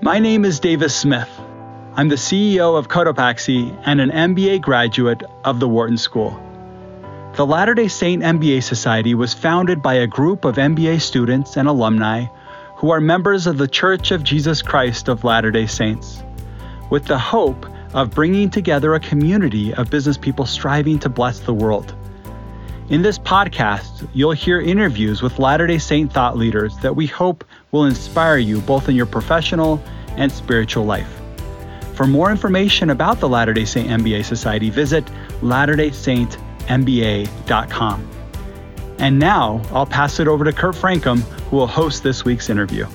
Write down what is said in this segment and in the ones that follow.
My name is Davis Smith. I'm the CEO of Cotopaxi and an MBA graduate of the Wharton School. The Latter day Saint MBA Society was founded by a group of MBA students and alumni who are members of the Church of Jesus Christ of Latter day Saints, with the hope of bringing together a community of business people striving to bless the world. In this podcast, you'll hear interviews with Latter day Saint thought leaders that we hope will inspire you both in your professional and spiritual life. For more information about the Latter day Saint MBA Society, visit latterdaysaintmba.com. And now I'll pass it over to Kurt Frankum, who will host this week's interview. All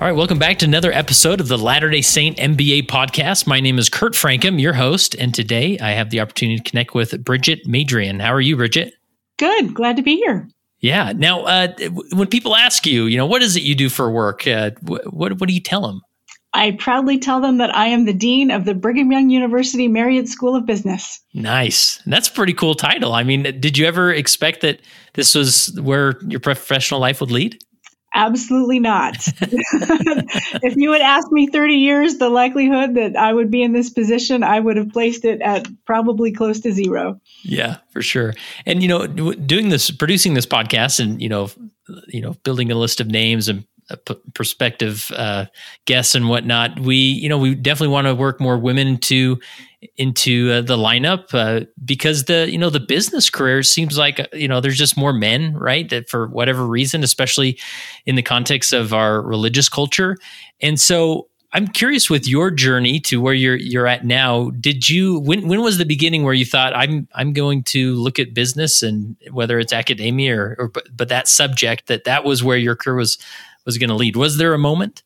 right, welcome back to another episode of the Latter day Saint MBA podcast. My name is Kurt Frankum, your host, and today I have the opportunity to connect with Brigitte Madrian. How are you, Brigitte? Good, glad to be here. Yeah. Now, uh, when people ask you, you know, what is it you do for work? Uh, what, what do you tell them? I proudly tell them that I am the dean of the Brigham Young University Marriott School of Business. Nice. That's a pretty cool title. I mean, did you ever expect that this was where your professional life would lead? Absolutely not. if you had asked me 30 years, the likelihood that I would be in this position, I would have placed it at probably close to zero. Yeah, for sure. And you know, doing this, producing this podcast, and you know, you know, building a list of names and prospective uh, guests and whatnot, we you know we definitely want to work more women into into uh, the lineup uh, because the you know the business career seems like uh, you know there's just more men right that for whatever reason especially in the context of our religious culture and so I'm curious with your journey to where you're you're at now. Did you when when was the beginning where you thought I'm I'm going to look at business and whether it's academia or, or but, but that subject that that was where your career was was going to lead? Was there a moment?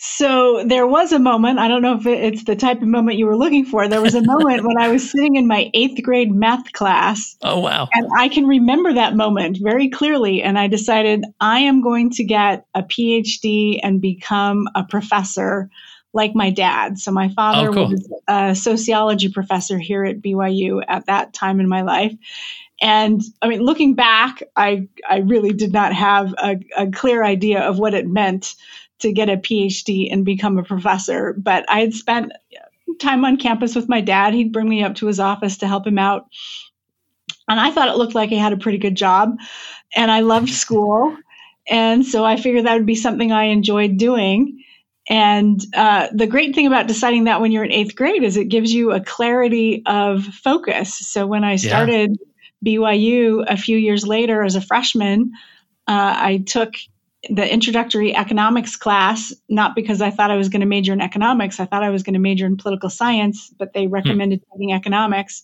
So there was a moment, I don't know if it's the type of moment you were looking for. There was a moment when I was sitting in my eighth grade math class. Oh, wow. And I can remember that moment very clearly. And I decided I am going to get a PhD and become a professor like my dad. So my father oh, cool. was a sociology professor here at BYU at that time in my life. And I mean, looking back, I, I really did not have a, a clear idea of what it meant to get a PhD and become a professor. But I had spent time on campus with my dad. He'd bring me up to his office to help him out. And I thought it looked like he had a pretty good job. And I loved school. And so I figured that would be something I enjoyed doing. And uh, the great thing about deciding that when you're in eighth grade is it gives you a clarity of focus. So when I started yeah. BYU a few years later as a freshman, uh, I took the introductory economics class, not because I thought I was going to major in economics. I thought I was going to major in political science, but they recommended hmm. taking economics.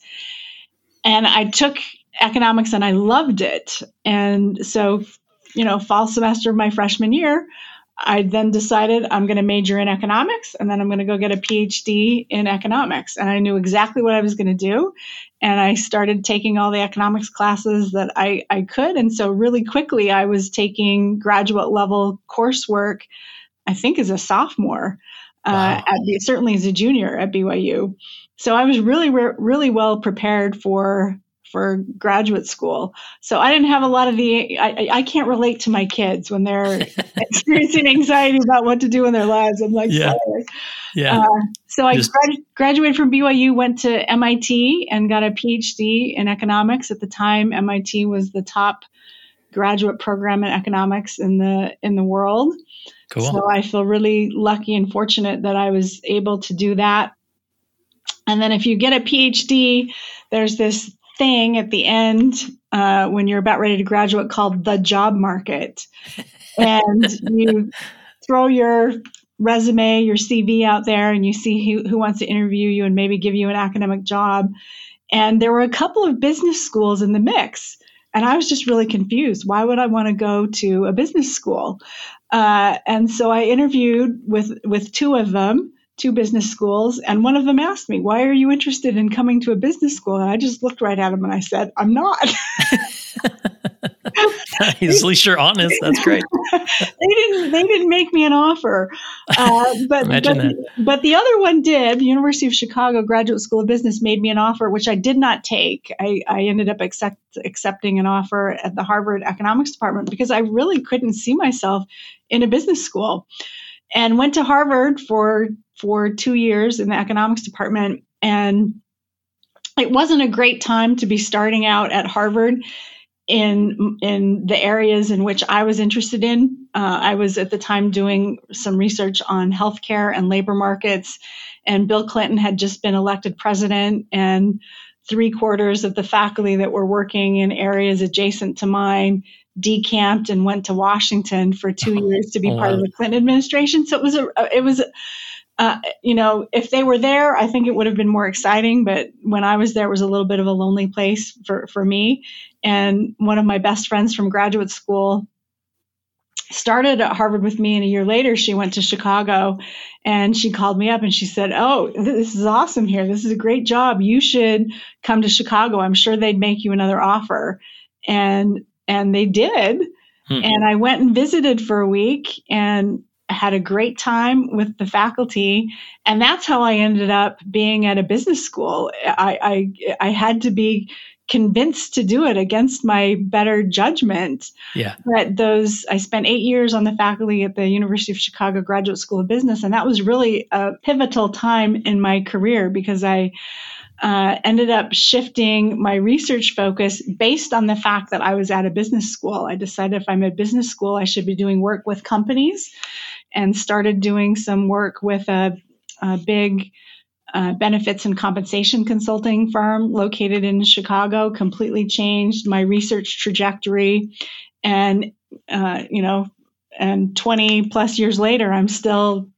And I took economics and I loved it. And so, you know, fall semester of my freshman year, I then decided I'm going to major in economics and then I'm going to go get a PhD in economics. And I knew exactly what I was going to do. And I started taking all the economics classes that I, I could. And so, really quickly, I was taking graduate level coursework, I think, as a sophomore, uh, wow. uh, at, certainly as a junior at BYU. So, I was really, really well prepared for for graduate school. So I didn't have a lot of the, I, I can't relate to my kids when they're experiencing anxiety about what to do in their lives. I'm like, yeah. Sorry. Yeah. Uh, so I Just, graduated from BYU, went to MIT and got a PhD in economics. At the time, MIT was the top graduate program in economics in the in the world. Cool. So I feel really lucky and fortunate that I was able to do that. And then if you get a PhD, there's this thing at the end uh, when you're about ready to graduate called the job market. and you throw your resume, your CV out there, and you see who, who wants to interview you and maybe give you an academic job. And there were a couple of business schools in the mix. And I was just really confused. Why would I want to go to a business school? Uh, and so I interviewed with with two of them, two business schools, and one of them asked me, Why are you interested in coming to a business school? And I just looked right at him and I said, I'm not. At least you're honest. That's great. they didn't they didn't make me an offer. Uh, but, but, but, the other one did. The University of Chicago Graduate School of Business made me an offer, which I did not take. I, I ended up accept, accepting an offer at the Harvard Economics Department because I really couldn't see myself in a business school, and went to Harvard for for two years in the economics department. And it wasn't a great time to be starting out at Harvard in in the areas in which I was interested in. Uh, I was at the time doing some research on healthcare and labor markets, and Bill Clinton had just been elected president, and three quarters of the faculty that were working in areas adjacent to mine decamped and went to Washington for two years to be oh, part of the Clinton administration. So it was a it was. Uh, you know, if they were there, I think it would have been more exciting. But when I was there, it was a little bit of a lonely place for, for me. And one of my best friends from graduate school started at Harvard with me, and a year later, she went to Chicago and she called me up and she said, Oh, this is awesome here. This is a great job. You should come to Chicago. I'm sure they'd make you another offer. And and they did. Hmm. And I went and visited for a week and had a great time with the faculty. And that's how I ended up being at a business school. I, I, I had to be convinced to do it against my better judgment. Yeah. But those, I spent eight years on the faculty at the University of Chicago Graduate School of Business, and that was really a pivotal time in my career because I uh, ended up shifting my research focus based on the fact that I was at a business school. I decided if I'm at business school, I should be doing work with companies and started doing some work with a, a big uh, benefits and compensation consulting firm located in Chicago, completely changed my research trajectory. And, uh, you know, and 20 plus years later, I'm still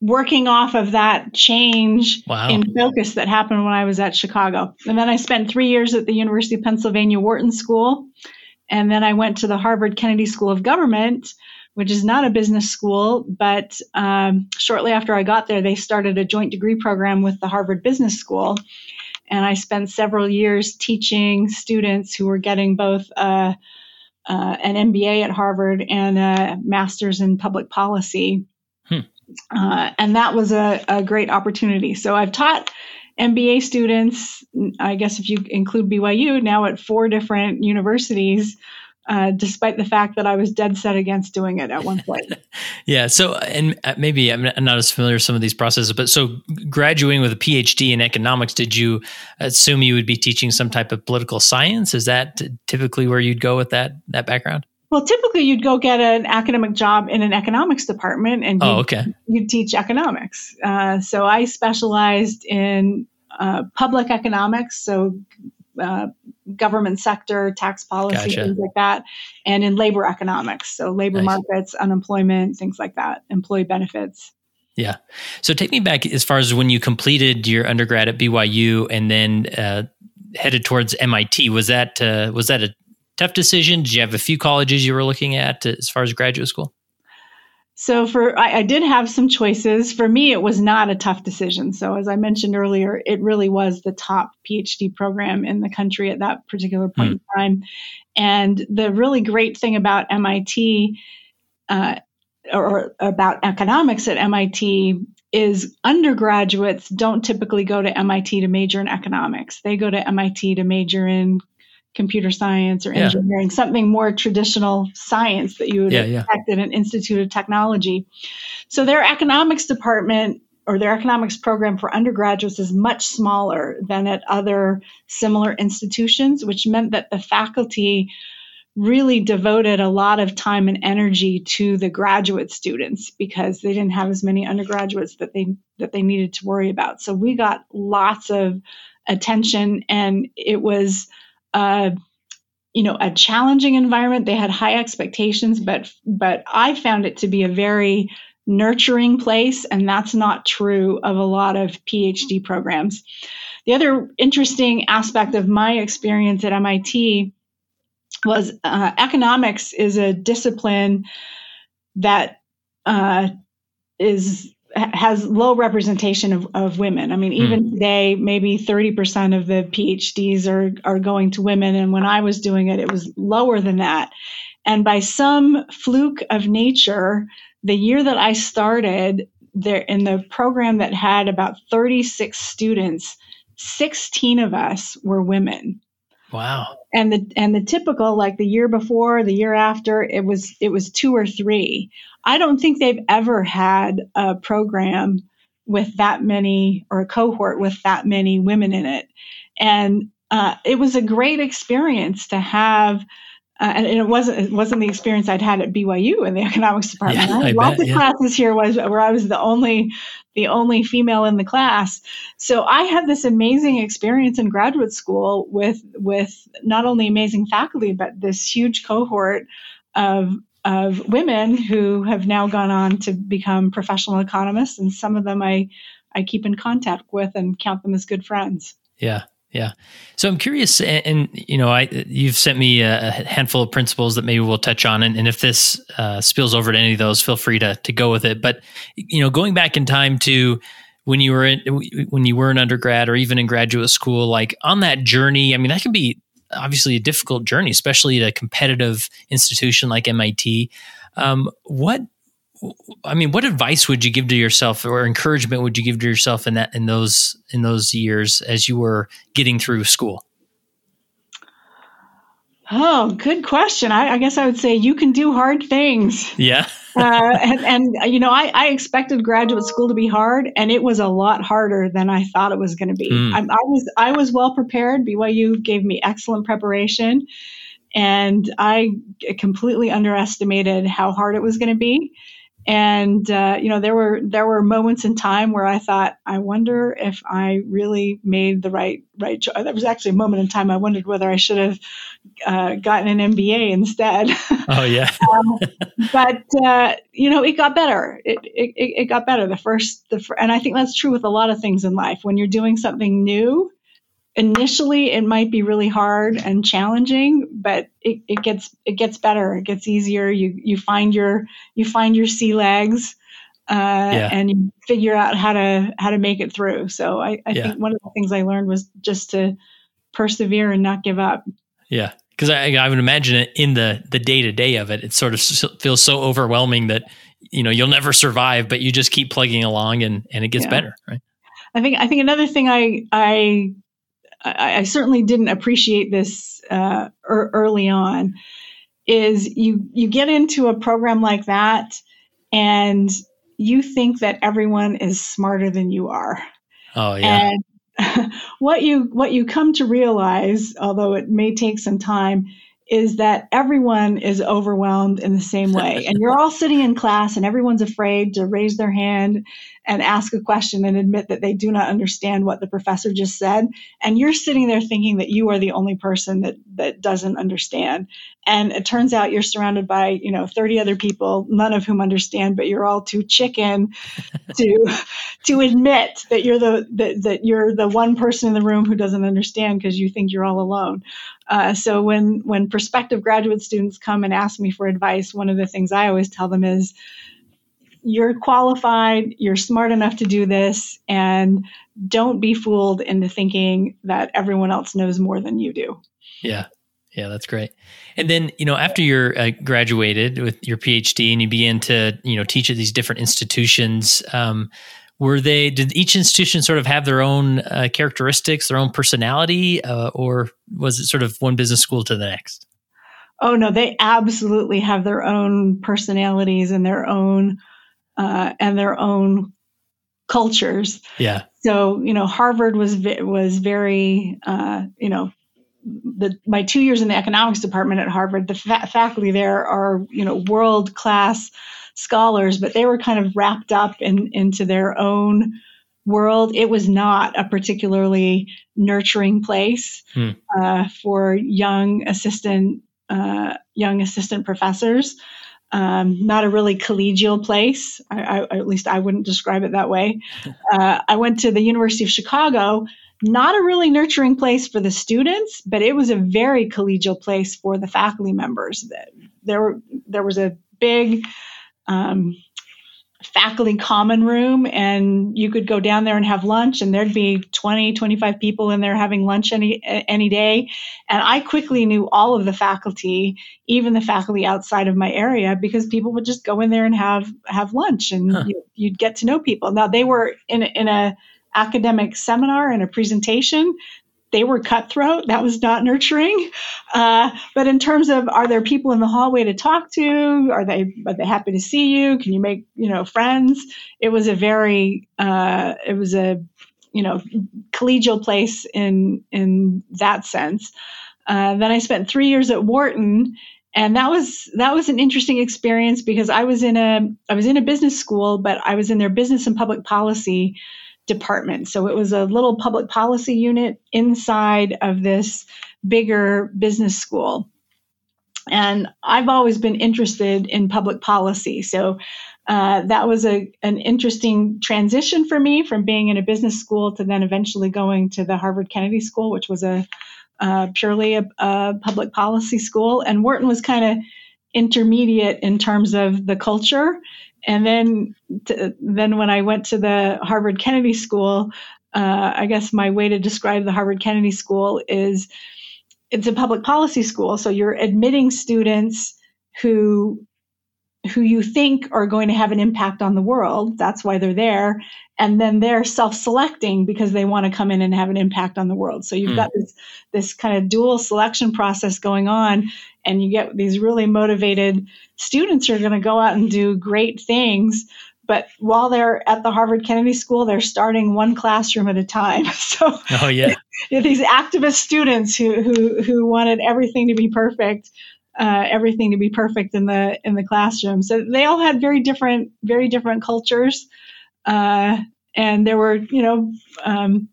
working off of that change wow. in focus that happened when I was at Chicago. And then I spent three years at the University of Pennsylvania Wharton School. And then I went to the Harvard Kennedy School of Government, which is not a business school, but um, shortly after I got there, they started a joint degree program with the Harvard Business School. And I spent several years teaching students who were getting both uh, uh, an MBA at Harvard and a master's in public policy. Hmm. Uh, and that was a, a great opportunity. So I've taught MBA students, I guess if you include BYU, now at four different universities uh, despite the fact that I was dead set against doing it at one point. yeah. So, and uh, maybe I'm not as familiar with some of these processes, but so graduating with a PhD in economics, did you assume you would be teaching some type of political science? Is that typically where you'd go with that that background? Well, typically you'd go get an academic job in an economics department, and oh, okay, you'd teach economics. Uh, so I specialized in uh, public economics, so uh, government sector, tax policy, gotcha. things like that, and in labor economics. So labor nice. markets, unemployment, things like that, employee benefits. Yeah. So take me back as far as when you completed your undergrad at BYU and then uh, headed towards MIT. Was that uh, was that a tough decision? Did you have a few colleges you were looking at as far as graduate school? So for I, I, did have some choices. For me, it was not a tough decision. So as I mentioned earlier, it really was the top PhD program in the country at that particular point mm. in time. And the really great thing about MIT uh, or about economics at MIT is undergraduates don't typically go to MIT to major in economics. They go to MIT to major in computer science or engineering, yeah. something more traditional science that you would yeah, expect yeah. at an institute of technology. So their economics department or their economics program for undergraduates is much smaller than at other similar institutions, which meant that the faculty really devoted a lot of time and energy to the graduate students because they didn't have as many undergraduates that they that they needed to worry about. So we got lots of attention and it was uh, you know a challenging environment. They had high expectations, but but I found it to be a very nurturing place, and that's not true of a lot of PhD programs. The other interesting aspect of my experience at MIT was uh, economics is a discipline that uh, is has low representation of, of women. I mean, even mm. today, maybe 30% of the PhDs are, are going to women. And when I was doing it, it was lower than that. And by some fluke of nature, the year that I started there in the program that had about 36 students, 16 of us were women. Wow. And the and the typical like the year before, the year after, it was it was two or three. I don't think they've ever had a program with that many or a cohort with that many women in it. And uh, it was a great experience to have uh, and, it wasn't it wasn't the experience I'd had at BYU in the economics department. Yeah, I lots bet, of yeah. classes here was where I was the only the only female in the class. So I had this amazing experience in graduate school with with not only amazing faculty but this huge cohort of of women who have now gone on to become professional economists, and some of them I I keep in contact with and count them as good friends. Yeah, yeah. So I'm curious, and, and, you know, I you've sent me a handful of principles that maybe we'll touch on, and, and if this uh, spills over to any of those, feel free to to go with it. But you know, going back in time to when you were in when you were an undergrad or even in graduate school, like on that journey, I mean, that can be obviously a difficult journey, especially at a competitive institution like MIT. Um, what I mean, what advice would you give to yourself, or encouragement would you give to yourself in that in those in those years as you were getting through school? Oh, good question. I, I guess I would say you can do hard things. Yeah. uh, and, and, you know, I, I, expected graduate school to be hard, and it was a lot harder than I thought it was going to be. Mm. I, I was I was well prepared. BYU gave me excellent preparation, and I completely underestimated how hard it was going to be and uh, you know there were there were moments in time where I thought I wonder if I really made the right right choice. There was actually a moment in time I wondered whether I should have uh, gotten an MBA instead. Oh yeah. um, but uh, you know it got better. It, it it got better the first the and I think that's true with a lot of things in life. When you're doing something new, initially it might be really hard and challenging but it, it gets it gets better it gets easier you you find your you find your sea legs uh, yeah. and you figure out how to how to make it through so i, I yeah. think one of the things i learned was just to persevere and not give up yeah because I, I would imagine it in the the day to day of it it sort of feels so overwhelming that you know you'll never survive but you just keep plugging along and and it gets yeah. better right I think I think another thing I I I, I certainly didn't appreciate this uh, er, early on, is you you get into a program like that and you think that everyone is smarter than you are. Oh yeah. And what you what you come to realize, although it may take some time, is that everyone is overwhelmed in the same way. And you're all sitting in class and everyone's afraid to raise their hand and ask a question and admit that they do not understand what the professor just said. And you're sitting there thinking that you are the only person that, that doesn't understand. And it turns out you're surrounded by, you know, 30 other people, none of whom understand, but you're all too chicken to to admit that you're the that, that you're the one person in the room who doesn't understand because you think you're all alone. Uh, so when when prospective graduate students come and ask me for advice, one of the things I always tell them is, "You're qualified. You're smart enough to do this, and don't be fooled into thinking that everyone else knows more than you do." Yeah, yeah, that's great. And then, you know, after you're uh, graduated with your PhD and you begin to, you know, teach at these different institutions, um, were they did each institution sort of have their own uh, characteristics their own personality uh, or was it sort of one business school to the next oh no they absolutely have their own personalities and their own uh, and their own cultures yeah so you know harvard was was very uh, you know the my two years in the economics department at harvard the fa- faculty there are you know world class scholars, but they were kind of wrapped up in, into their own world. It was not a particularly nurturing place hmm. uh, for young assistant uh, young assistant professors. Um, not a really collegial place. I, I, at least I wouldn't describe it that way. Uh, I went to the University of Chicago. Not a really nurturing place for the students, but it was a very collegial place for the faculty members. There, there was a big um, faculty common room and you could go down there and have lunch and there'd be 20 25 people in there having lunch any any day. And i quickly knew all of the faculty even the faculty outside of my area because people would just go in there and have have lunch and huh. you, would get to know people. Now they were in in a academic seminar and a presentation they were cutthroat. That was not nurturing. Uh, but in terms of are there people in the hallway to talk to? Are they are they happy to see you? Can you make you know friends? It was a very uh, it was a you know collegial place in in that sense. Uh, then I spent three years at Wharton, and that was that was an interesting experience because I was in a I was in a business school, but I was in their business and public policy department. So it was a little public policy unit inside of this bigger business school. And I've always been interested in public policy. So uh, that was a, an interesting transition for me from being in a business school to then eventually going to the Harvard Kennedy School, which was a uh, purely a, a, public policy school. And Wharton was kind of intermediate in terms of the culture and then to, then when I went to the Harvard Kennedy School, uh, I guess my way to describe the Harvard Kennedy School is it's a public policy school. So you're admitting students who who you think are going to have an impact on the world. That's why they're there. And then they're self-selecting because they want to come in and have an impact on the world. So you've mm. got this this kind of dual selection process going on and you get these really motivated students who are going to go out and do great things but while they're at the Harvard Kennedy School, they're starting one classroom at a time. So, oh yeah, these activist students who who who wanted everything to be perfect, uh, everything to be perfect in the in the classroom. So they all had very different very different cultures, uh, and there were you know um,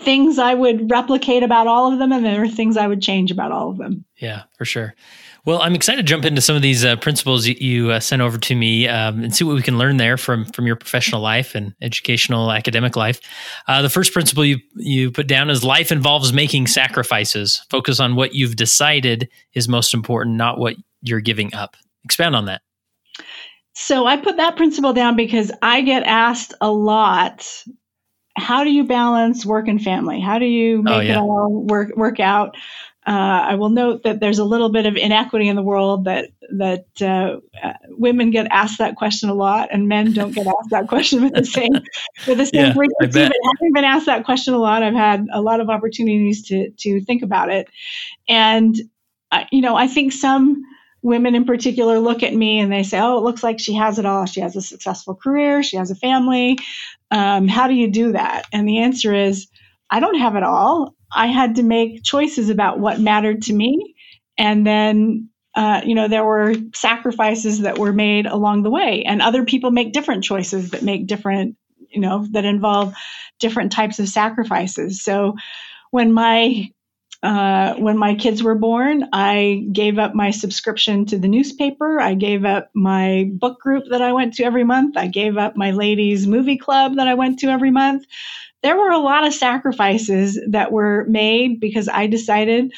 things I would replicate about all of them, and there were things I would change about all of them. Yeah, for sure. Well, I'm excited to jump into some of these uh, principles you, you uh, sent over to me um, and see what we can learn there from from your professional life and educational academic life. Uh, the first principle you you put down is life involves making sacrifices. Focus on what you've decided is most important, not what you're giving up. Expand on that. So I put that principle down because I get asked a lot how do you balance work and family? How do you oh, make oh, yeah. it all work work out? Uh, I will note that there's a little bit of inequity in the world that that uh, uh, women get asked that question a lot, and men don't get asked that question with the same with the same yeah, frequency. But having been asked that question a lot, I've had a lot of opportunities to to think about it, and uh, you know, I think some women in particular look at me and they say, "Oh, it looks like she has it all. She has a successful career. She has a family. Um, how do you do that?" And the answer is, I don't have it all. I had to make choices about what mattered to me, and then. Uh, you know, there were sacrifices that were made along the way, and other people make different choices that make different, you know, that involve different types of sacrifices. So, when my uh, when my kids were born, I gave up my subscription to the newspaper. I gave up my book group that I went to every month. I gave up my ladies' movie club that I went to every month. There were a lot of sacrifices that were made because I decided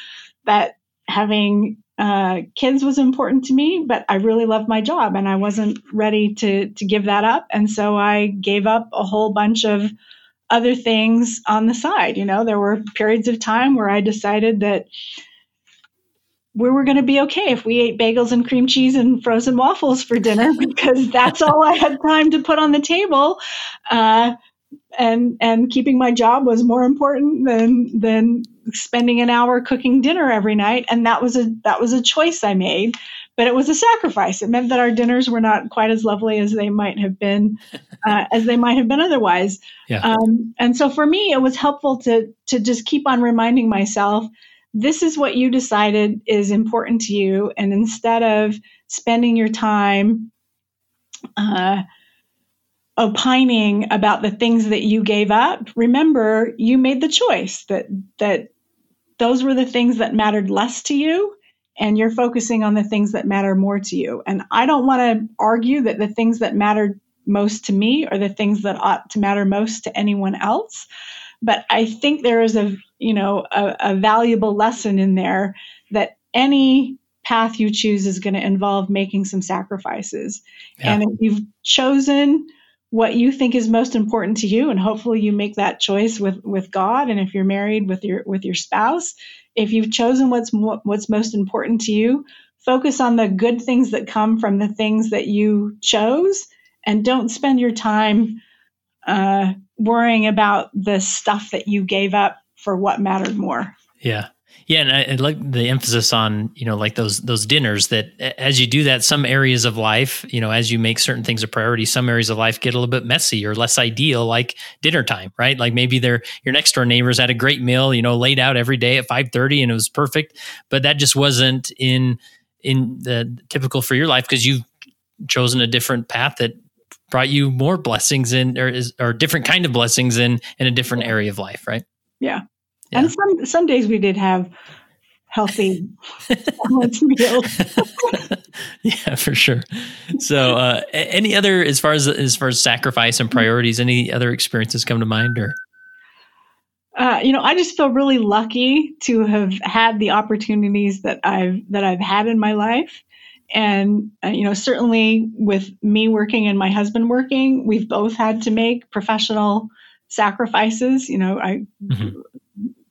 that having uh, kids was important to me, but I really loved my job and I wasn't ready to to give that up. And so I gave up a whole bunch of other things on the side. You know, there were periods of time where I decided that we were going to be okay if we ate bagels and cream cheese and frozen waffles for dinner because that's all I had time to put on the table. Uh, and and keeping my job was more important than than spending an hour cooking dinner every night and that was a that was a choice I made but it was a sacrifice. It meant that our dinners were not quite as lovely as they might have been uh, as they might have been otherwise. Yeah. um, and so for me it was helpful to to just keep on reminding myself this is what you decided is important to you. And instead of spending your time uh, opining about the things that you gave up, remember you made the choice that that those were the things that mattered less to you and you're focusing on the things that matter more to you. And I don't want to argue that the things that matter most to me are the things that ought to matter most to anyone else, but I think there is a, you know, a, a valuable lesson in there that any path you choose is going to involve making some sacrifices. Yeah. And if you've chosen what you think is most important to you and hopefully you make that choice with with God and if you're married with your with your spouse if you've chosen what's mo- what's most important to you focus on the good things that come from the things that you chose and don't spend your time uh, worrying about the stuff that you gave up for what mattered more. Yeah yeah, and I, I, like the emphasis on you know like those those dinners that as you do that, some areas of life, you know, as you make certain things a priority, some areas of life get a little bit messy or less ideal, like dinner time, right? Like maybe they're your next door neighbors had a great meal, you know, laid out every day at five thirty, and it was perfect, but that just wasn't in in the typical for your life because you've chosen a different path that brought you more blessings in or is or different kind of blessings in in a different area of life, right? Yeah. Yeah. And some some days we did have healthy meals. yeah, for sure. So, uh, any other as far as as far as sacrifice and priorities, any other experiences come to mind, or? Uh, you know, I just feel really lucky to have had the opportunities that I've that I've had in my life, and uh, you know, certainly with me working and my husband working, we've both had to make professional sacrifices. You know, I mm-hmm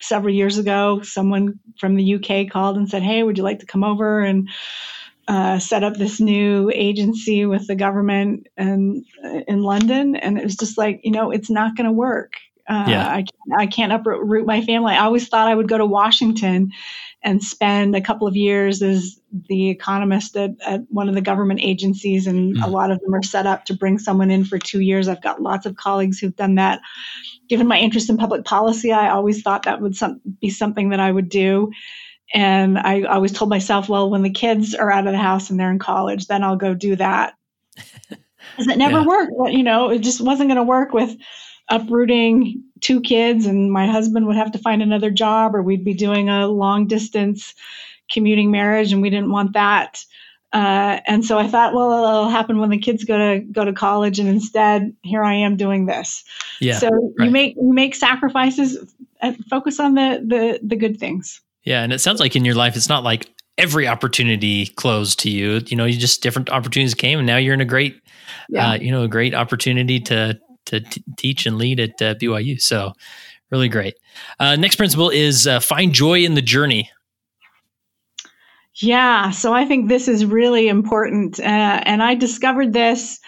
several years ago, someone from the UK called and said, Hey, would you like to come over and uh, set up this new agency with the government and uh, in London? And it was just like, you know, it's not going to work. Uh, yeah. I, I can't uproot my family. I always thought I would go to Washington and spend a couple of years as the economist at, at one of the government agencies, and mm. a lot of them are set up to bring someone in for two years. I've got lots of colleagues who've done that. Given my interest in public policy, I always thought that would some, be something that I would do. And I always told myself, well, when the kids are out of the house and they're in college, then I'll go do that. Because it never yeah. worked. You know, it just wasn't going to work with uprooting two kids and my husband would have to find another job or we'd be doing a long distance commuting marriage and we didn't want that uh, and so I thought, well, it'll happen when the kids go to go to college, and instead, here I am doing this. Yeah, so right. you make you make sacrifices, and focus on the the the good things. Yeah, and it sounds like in your life, it's not like every opportunity closed to you. You know, you just different opportunities came, and now you're in a great, yeah. uh, you know, a great opportunity to to t- teach and lead at uh, BYU. So really great. Uh, next principle is uh, find joy in the journey. Yeah, so I think this is really important. Uh, and I discovered this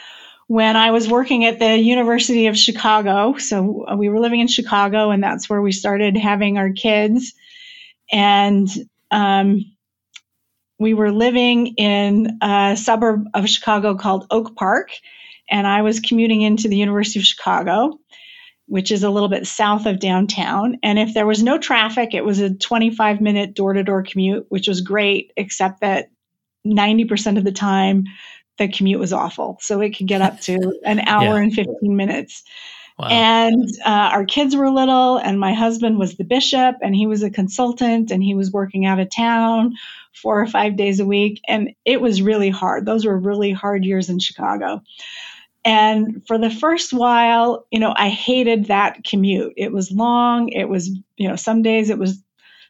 when I was working at the University of Chicago. So uh, we were living in Chicago, and that's where we started having our kids. And um, we were living in a suburb of Chicago called Oak Park and I was commuting into the University of Chicago, which is a little bit south of downtown. And if there was no traffic, it was a 25 minute door to door commute, which was great, except that 90% of the time, the commute was awful. So it could get up to an hour yeah. and 15 minutes. Wow. And uh, our kids were little, and my husband was the bishop, and he was a consultant, and he was working out of town four or five days a week. And it was really hard. Those were really hard years in Chicago. And for the first while, you know, I hated that commute. It was long. It was, you know, some days it was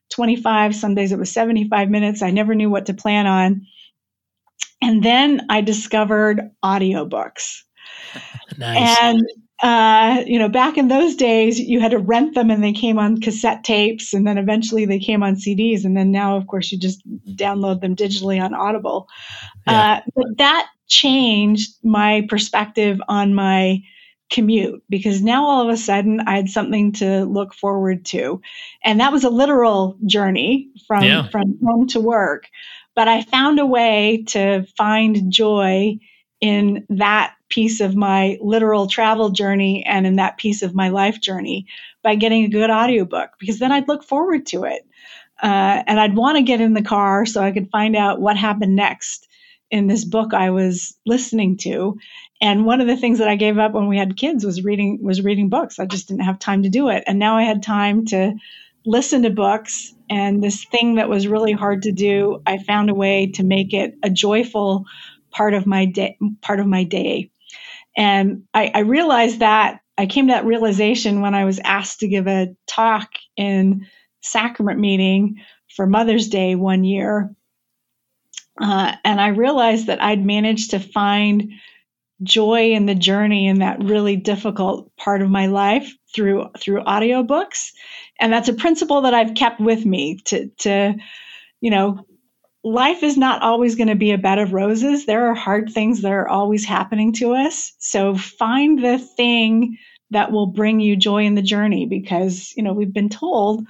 25, some days it was 75 minutes. I never knew what to plan on. And then I discovered audiobooks. nice. And uh, you know, back in those days, you had to rent them and they came on cassette tapes and then eventually they came on CDs. And then now, of course, you just download them digitally on Audible. Yeah. Uh, but that changed my perspective on my commute because now all of a sudden I had something to look forward to. And that was a literal journey from, yeah. from home to work. But I found a way to find joy in that piece of my literal travel journey and in that piece of my life journey by getting a good audiobook because then I'd look forward to it. Uh, and I'd want to get in the car so I could find out what happened next in this book I was listening to. And one of the things that I gave up when we had kids was reading was reading books. I just didn't have time to do it. And now I had time to listen to books and this thing that was really hard to do, I found a way to make it a joyful part of my day part of my day. And I, I realized that I came to that realization when I was asked to give a talk in sacrament meeting for Mother's Day one year Uh, and I realized that I'd managed to find joy in the journey in that really difficult part of my life through through audiobooks. And that's a principle that I've kept with me to to you know life is not always going to be a bed of roses. There are hard things that are always happening to us. So find the thing that will bring you joy in the journey because you know we've been told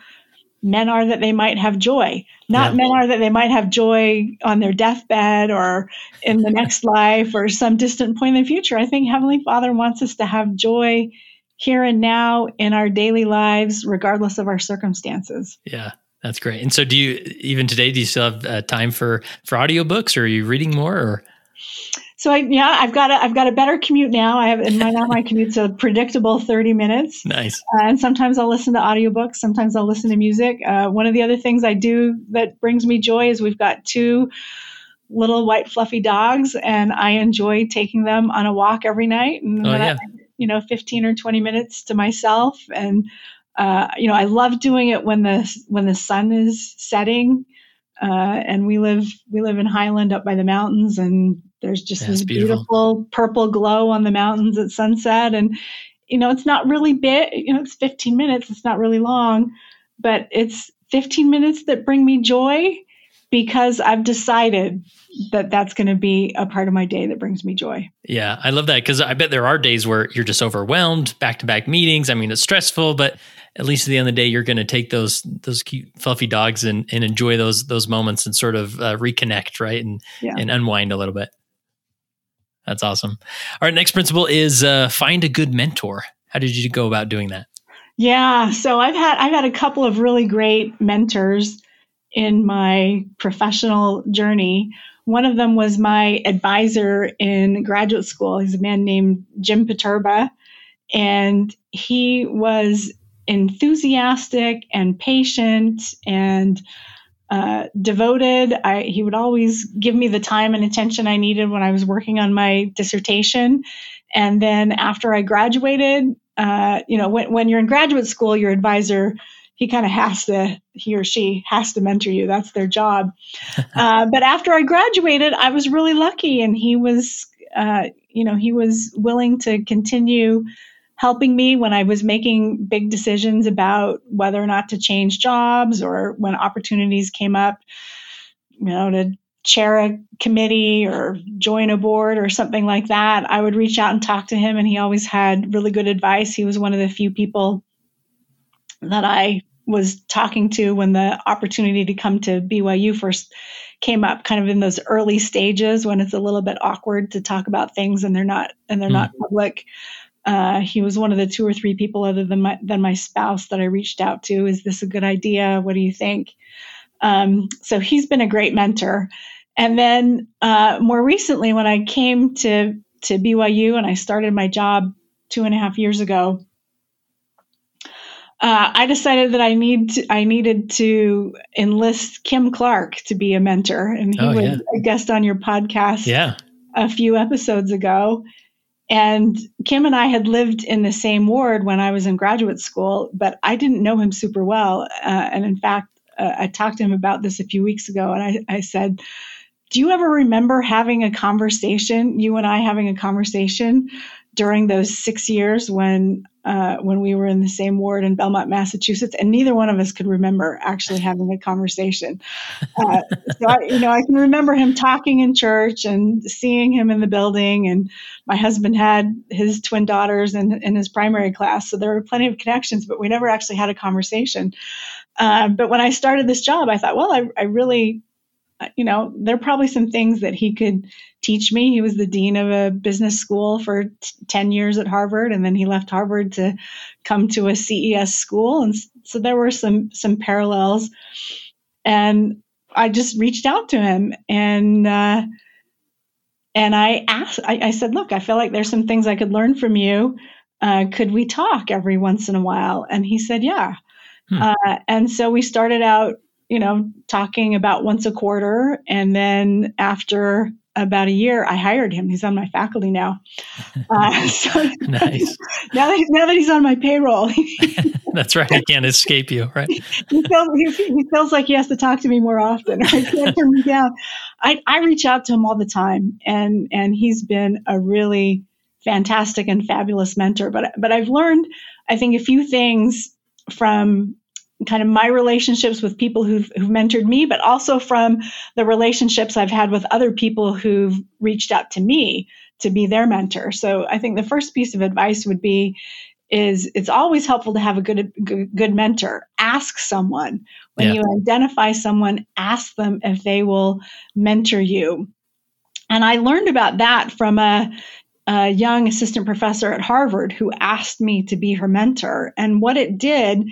men are that they might have joy. Not yeah. men are that they might have joy on their deathbed or in the next life or some distant point in the future. I think heavenly father wants us to have joy here and now in our daily lives regardless of our circumstances. Yeah that's great. And so do you even today do you still have uh, time for for audiobooks or are you reading more or so I, yeah, I've got a, I've got a better commute now. I have in my now my commute's a predictable 30 minutes. Nice. Uh, and sometimes I'll listen to audiobooks. Sometimes I'll listen to music. Uh, one of the other things I do that brings me joy is we've got two little white fluffy dogs, and I enjoy taking them on a walk every night. And oh, yeah. I, you know, 15 or 20 minutes to myself, and uh, you know, I love doing it when the when the sun is setting. Uh, and we live we live in Highland up by the mountains, and there's just this beautiful. beautiful. purple glow on the mountains at sunset. And, you know, it's not really big, you know, it's 15 minutes, it's not really long, but it's 15 minutes that bring me joy because I've decided that that's going to be a part of my day that brings me joy. Yeah, I love that because I bet there are days where you're just overwhelmed, back to back meetings. I mean, it's stressful, but at least at the end of the day, you're going to take those those cute fluffy dogs and, and enjoy those those moments and sort of uh, reconnect, right, and yeah. and unwind a little bit. That's awesome. All right, next principle is uh, find a good mentor. How did you go about doing that? Yeah, so I've had I've had a couple of really great mentors in my professional journey. One of them was my advisor in graduate school. He's a man named Jim Poterba, and he was enthusiastic and patient and uh, devoted. I, he would always give me the time and attention I needed when I was working on my dissertation. And then after I graduated, uh, you know, when, when you're in graduate school, your advisor, he kind of has to, he or she has to mentor you. That's their job. uh, but after I graduated, I was really lucky, and he was, uh, you know, he was willing to continue helping me when I was making big decisions about whether or not to change jobs or when opportunities came up, you know, to chair a committee or join a board or something like that. I would reach out and talk to him, and he always had really good advice. He was one of the few people that I was talking to when the opportunity to come to BYU first came up kind of in those early stages when it's a little bit awkward to talk about things and they're not and they're mm. not public uh, he was one of the two or three people other than my than my spouse that I reached out to. Is this a good idea? What do you think? Um, so he's been a great mentor. And then uh, more recently, when I came to to BYU and I started my job two and a half years ago, uh, I decided that I need to, I needed to enlist Kim Clark to be a mentor, and he oh, was yeah. a guest on your podcast. Yeah. A few episodes ago, and Kim and I had lived in the same ward when I was in graduate school, but I didn't know him super well. Uh, and in fact, uh, I talked to him about this a few weeks ago, and I, I said, Do you ever remember having a conversation, you and I having a conversation during those six years when uh, when we were in the same ward in Belmont, Massachusetts, and neither one of us could remember actually having a conversation. Uh, so I, you know, I can remember him talking in church and seeing him in the building. And my husband had his twin daughters in, in his primary class, so there were plenty of connections, but we never actually had a conversation. Uh, but when I started this job, I thought, well, I, I really you know, there are probably some things that he could teach me. He was the dean of a business school for t- 10 years at Harvard, and then he left Harvard to come to a CES school. And so there were some, some parallels. And I just reached out to him and, uh, and I asked, I, I, said, look, I feel like there's some things I could learn from you. Uh, could we talk every once in a while? And he said, yeah. Hmm. Uh, and so we started out you know, talking about once a quarter. And then after about a year, I hired him. He's on my faculty now. Uh, so nice. Now that, now that he's on my payroll, that's right. He can't escape you, right? he, feels, he, he, feels like he has to talk to me more often. I can't turn me down. I, I reach out to him all the time, and and he's been a really fantastic and fabulous mentor. But but I've learned, I think, a few things from kind of my relationships with people who've, who've mentored me, but also from the relationships I've had with other people who've reached out to me to be their mentor. So I think the first piece of advice would be is it's always helpful to have a good good, good mentor. Ask someone when yeah. you identify someone, ask them if they will mentor you. And I learned about that from a a young assistant professor at Harvard who asked me to be her mentor. And what it did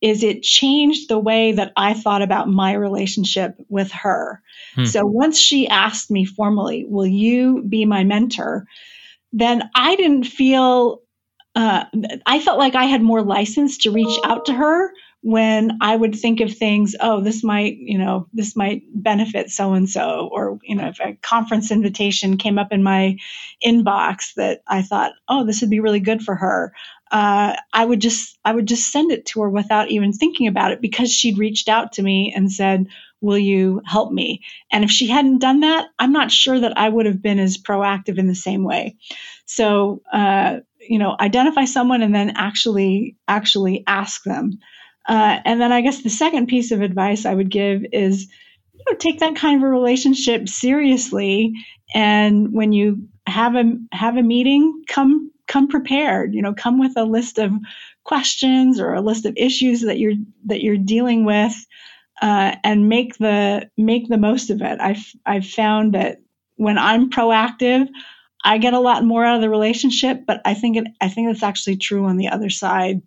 is it changed the way that I thought about my relationship with her. Hmm. So once she asked me formally, Will you be my mentor? Then I didn't feel, uh, I felt like I had more license to reach out to her when I would think of things, oh, this might, you know, this might benefit so and so, or, you know, if a conference invitation came up in my inbox that I thought, oh, this would be really good for her uh, I would just I would just send it to her without even thinking about it because she'd reached out to me and said, "Will you help me?" And if she hadn't done that, I'm not sure that I would have been as proactive in the same way. So, uh, you know, identify someone and then actually actually ask them. Uh, and then I guess the second piece of advice I would give is, you know, take that kind of a relationship seriously. And when you have a have a meeting, come come prepared you know come with a list of questions or a list of issues that you're that you're dealing with uh, and make the make the most of it. I've i've found that when i'm proactive i get a lot more out of the relationship but i think it i think it's actually true on the other side.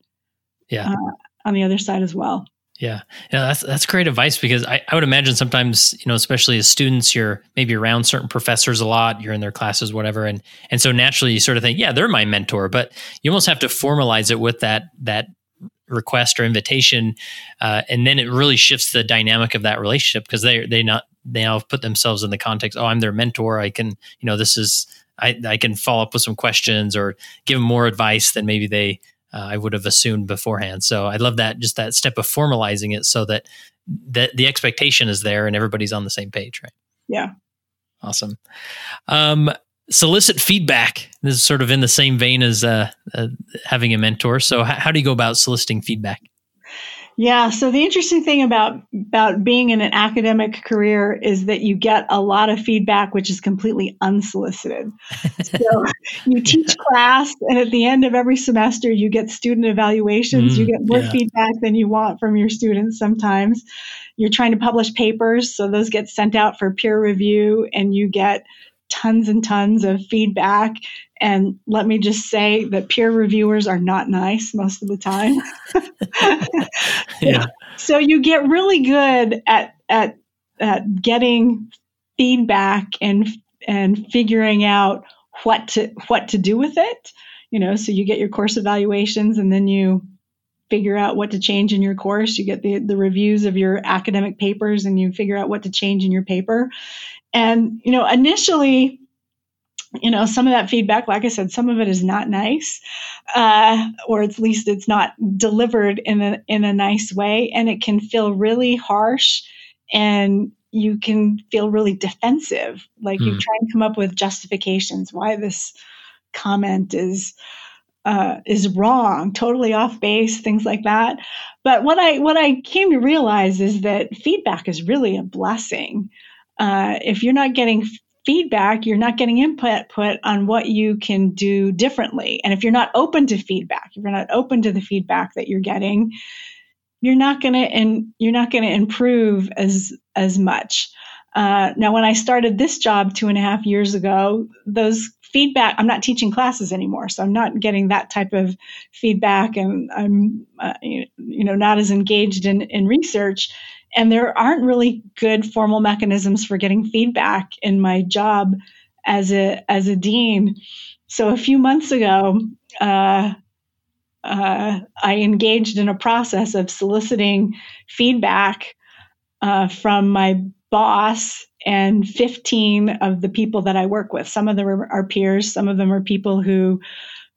Yeah. Uh, on the other side as well yeah. Yeah, that's that's great advice because I, I would imagine sometimes, you know, especially as students, you're maybe around certain professors a lot, you're in their classes, whatever. And and so naturally you sort of think, yeah, they're my mentor, but you almost have to formalize it with that that request or invitation. Uh, and then it really shifts the dynamic of that relationship because they they not they now put themselves in the context, oh, I'm their mentor. I can, you know, this is I, I can follow up with some questions or give them more advice than maybe they uh, I would have assumed beforehand. So I love that just that step of formalizing it so that that the expectation is there and everybody's on the same page, right? Yeah. Awesome. Um, solicit feedback. This is sort of in the same vein as uh, uh, having a mentor. So h- how do you go about soliciting feedback? Yeah. So the interesting thing about about being in an academic career is that you get a lot of feedback which is completely unsolicited. so you teach class, and at the end of every semester, you get student evaluations. Mm, you get more yeah. feedback than you want from your students. Sometimes you're trying to publish papers, so those get sent out for peer review, and you get tons and tons of feedback. And let me just say that peer reviewers are not nice most of the time. yeah. So you get really good at, at, at getting feedback and, and figuring out what to, what to do with it. You know, so you get your course evaluations and then you figure out what to change in your course. You get the, the reviews of your academic papers and you figure out what to change in your paper. And, you know, initially, you know, some of that feedback, like I said, some of it is not nice, uh, or at least it's not delivered in a in a nice way, and it can feel really harsh, and you can feel really defensive, like mm. you hmm. try and come up with justifications why this comment is uh, is wrong, totally off base, things like that. But what I what I came to realize is that feedback is really a blessing uh, if you're not getting feedback, you're not getting input put on what you can do differently. And if you're not open to feedback, if you're not open to the feedback that you're getting, you're not going to and you're not going to improve as as much. Uh, now, when I started this job two and a half years ago, those feedback i'm not teaching classes anymore so i'm not getting that type of feedback and i'm uh, you know not as engaged in, in research and there aren't really good formal mechanisms for getting feedback in my job as a as a dean. So a few months ago, uh, uh, I engaged in a process of soliciting feedback uh, from my boss and 15 of the people that I work with. Some of them are, peers, some of them are people who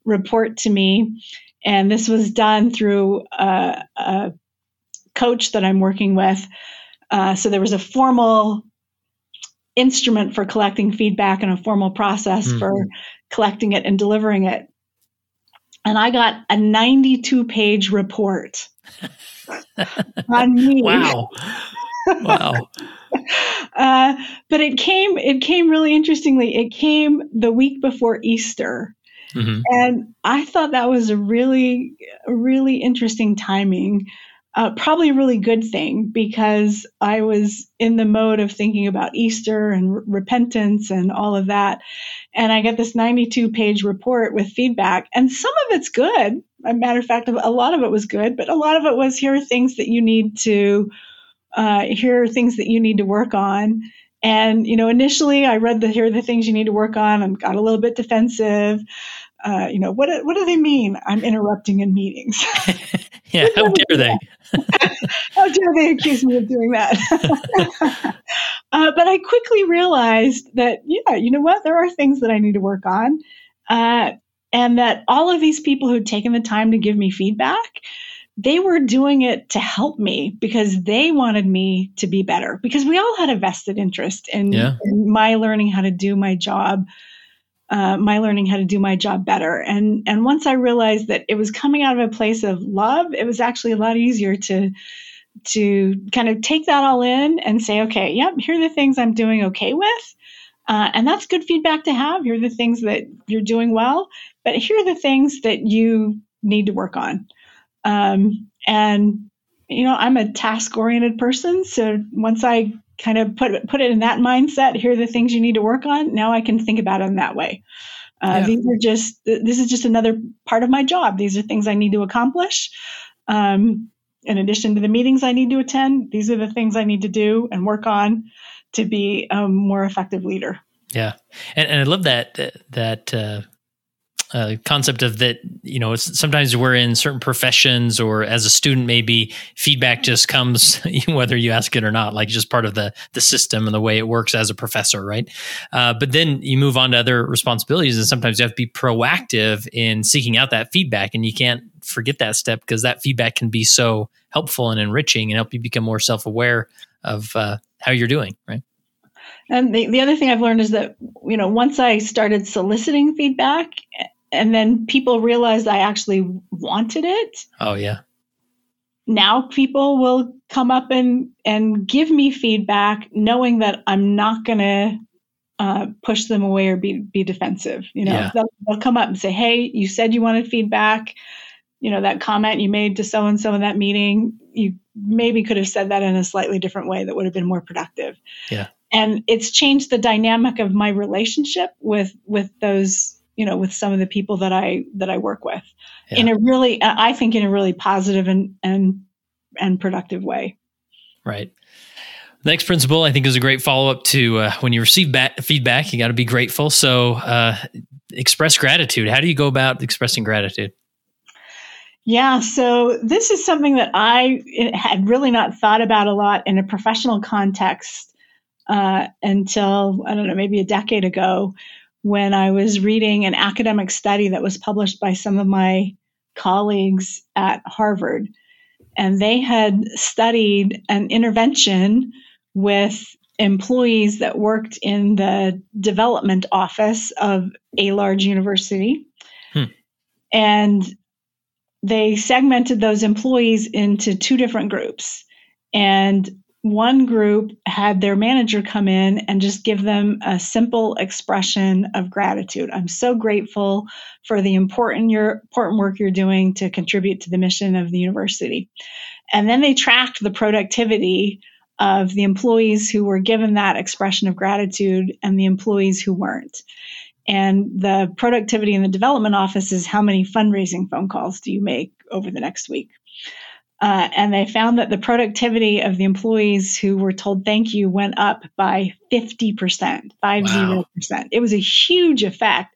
report to me. And this was done through a, a coach that I'm working with. Uh, so there was a formal instrument for collecting feedback and a formal process mm-hmm. for collecting it and delivering it. And I got a 92 page report on me. Wow. Wow. uh, but it came it came really interestingly. It came the week before Easter. Mm-hmm. And I thought that was a really, really interesting timing. Uh, probably a really good thing because I was in the mode of thinking about Easter and r- repentance and all of that. And I get this 92 page report with feedback, and some of it's good. A matter of fact, a lot of it was good, but a lot of it was here are things that you need to, uh, here are things that you need to work on. And, you know, initially I read the here are the things you need to work on and got a little bit defensive. Uh, you know, what, what do they mean? I'm interrupting in meetings. yeah, how dare they? how dare they accuse me of doing that? uh, but I quickly realized that, yeah, you know what? There are things that I need to work on. Uh, and that all of these people who'd taken the time to give me feedback, they were doing it to help me because they wanted me to be better because we all had a vested interest in, yeah. in my learning how to do my job uh, my learning how to do my job better. And and once i realized that it was coming out of a place of love it was actually a lot easier to to kind of take that all in and say okay yep here are the things i'm doing okay with. Uh, and that's good feedback to have. Here are the things that you're doing well but here are the things that you need to work on. Um, and you know, I'm a task oriented person. So once I kind of put put it in that mindset, here are the things you need to work on. Now I can think about them that way. Uh, yeah. These are just this is just another part of my job. These are things I need to accomplish. Um, in addition to the meetings I need to attend, these are the things I need to do and work on to be a more effective leader. Yeah, and, and I love that that uh, uh, concept of that you know sometimes we're in certain professions or as a student maybe feedback just comes whether you ask it or not like just part of the the system and the way it works as a professor right? Uh, but then you move on to other responsibilities and sometimes you have to be proactive in seeking out that feedback and you can't forget that step because that feedback can be so helpful and enriching and help you become more self-aware of uh, how you're doing right? And the, the other thing I've learned is that, you know, once I started soliciting feedback and then people realized I actually wanted it. Oh yeah. Now people will come up and and give me feedback, knowing that I'm not going to uh, push them away or be be defensive. You know, yeah. they'll, they'll come up and say, "Hey, you said you wanted feedback. You know that comment you made to so and so in that meeting. You maybe could have said that in a slightly different way that would have been more productive." Yeah. And it's changed the dynamic of my relationship with with those you know with some of the people that i that i work with yeah. in a really i think in a really positive and and and productive way. Right. Next principle i think is a great follow-up to uh, when you receive bat- feedback you got to be grateful. So uh, express gratitude. How do you go about expressing gratitude? Yeah, so this is something that I had really not thought about a lot in a professional context uh, until, I don't know, maybe a decade ago, when I was reading an academic study that was published by some of my colleagues at Harvard. And they had studied an intervention with employees that worked in the development office of a large university. Hmm. And they segmented those employees into two different groups. And one group had their manager come in and just give them a simple expression of gratitude. I'm so grateful for the important your important work you're doing to contribute to the mission of the university. And then they tracked the productivity of the employees who were given that expression of gratitude and the employees who weren't. And the productivity in the development office is how many fundraising phone calls do you make over the next week? Uh, and they found that the productivity of the employees who were told thank you went up by 50%, 50%. Wow. It was a huge effect.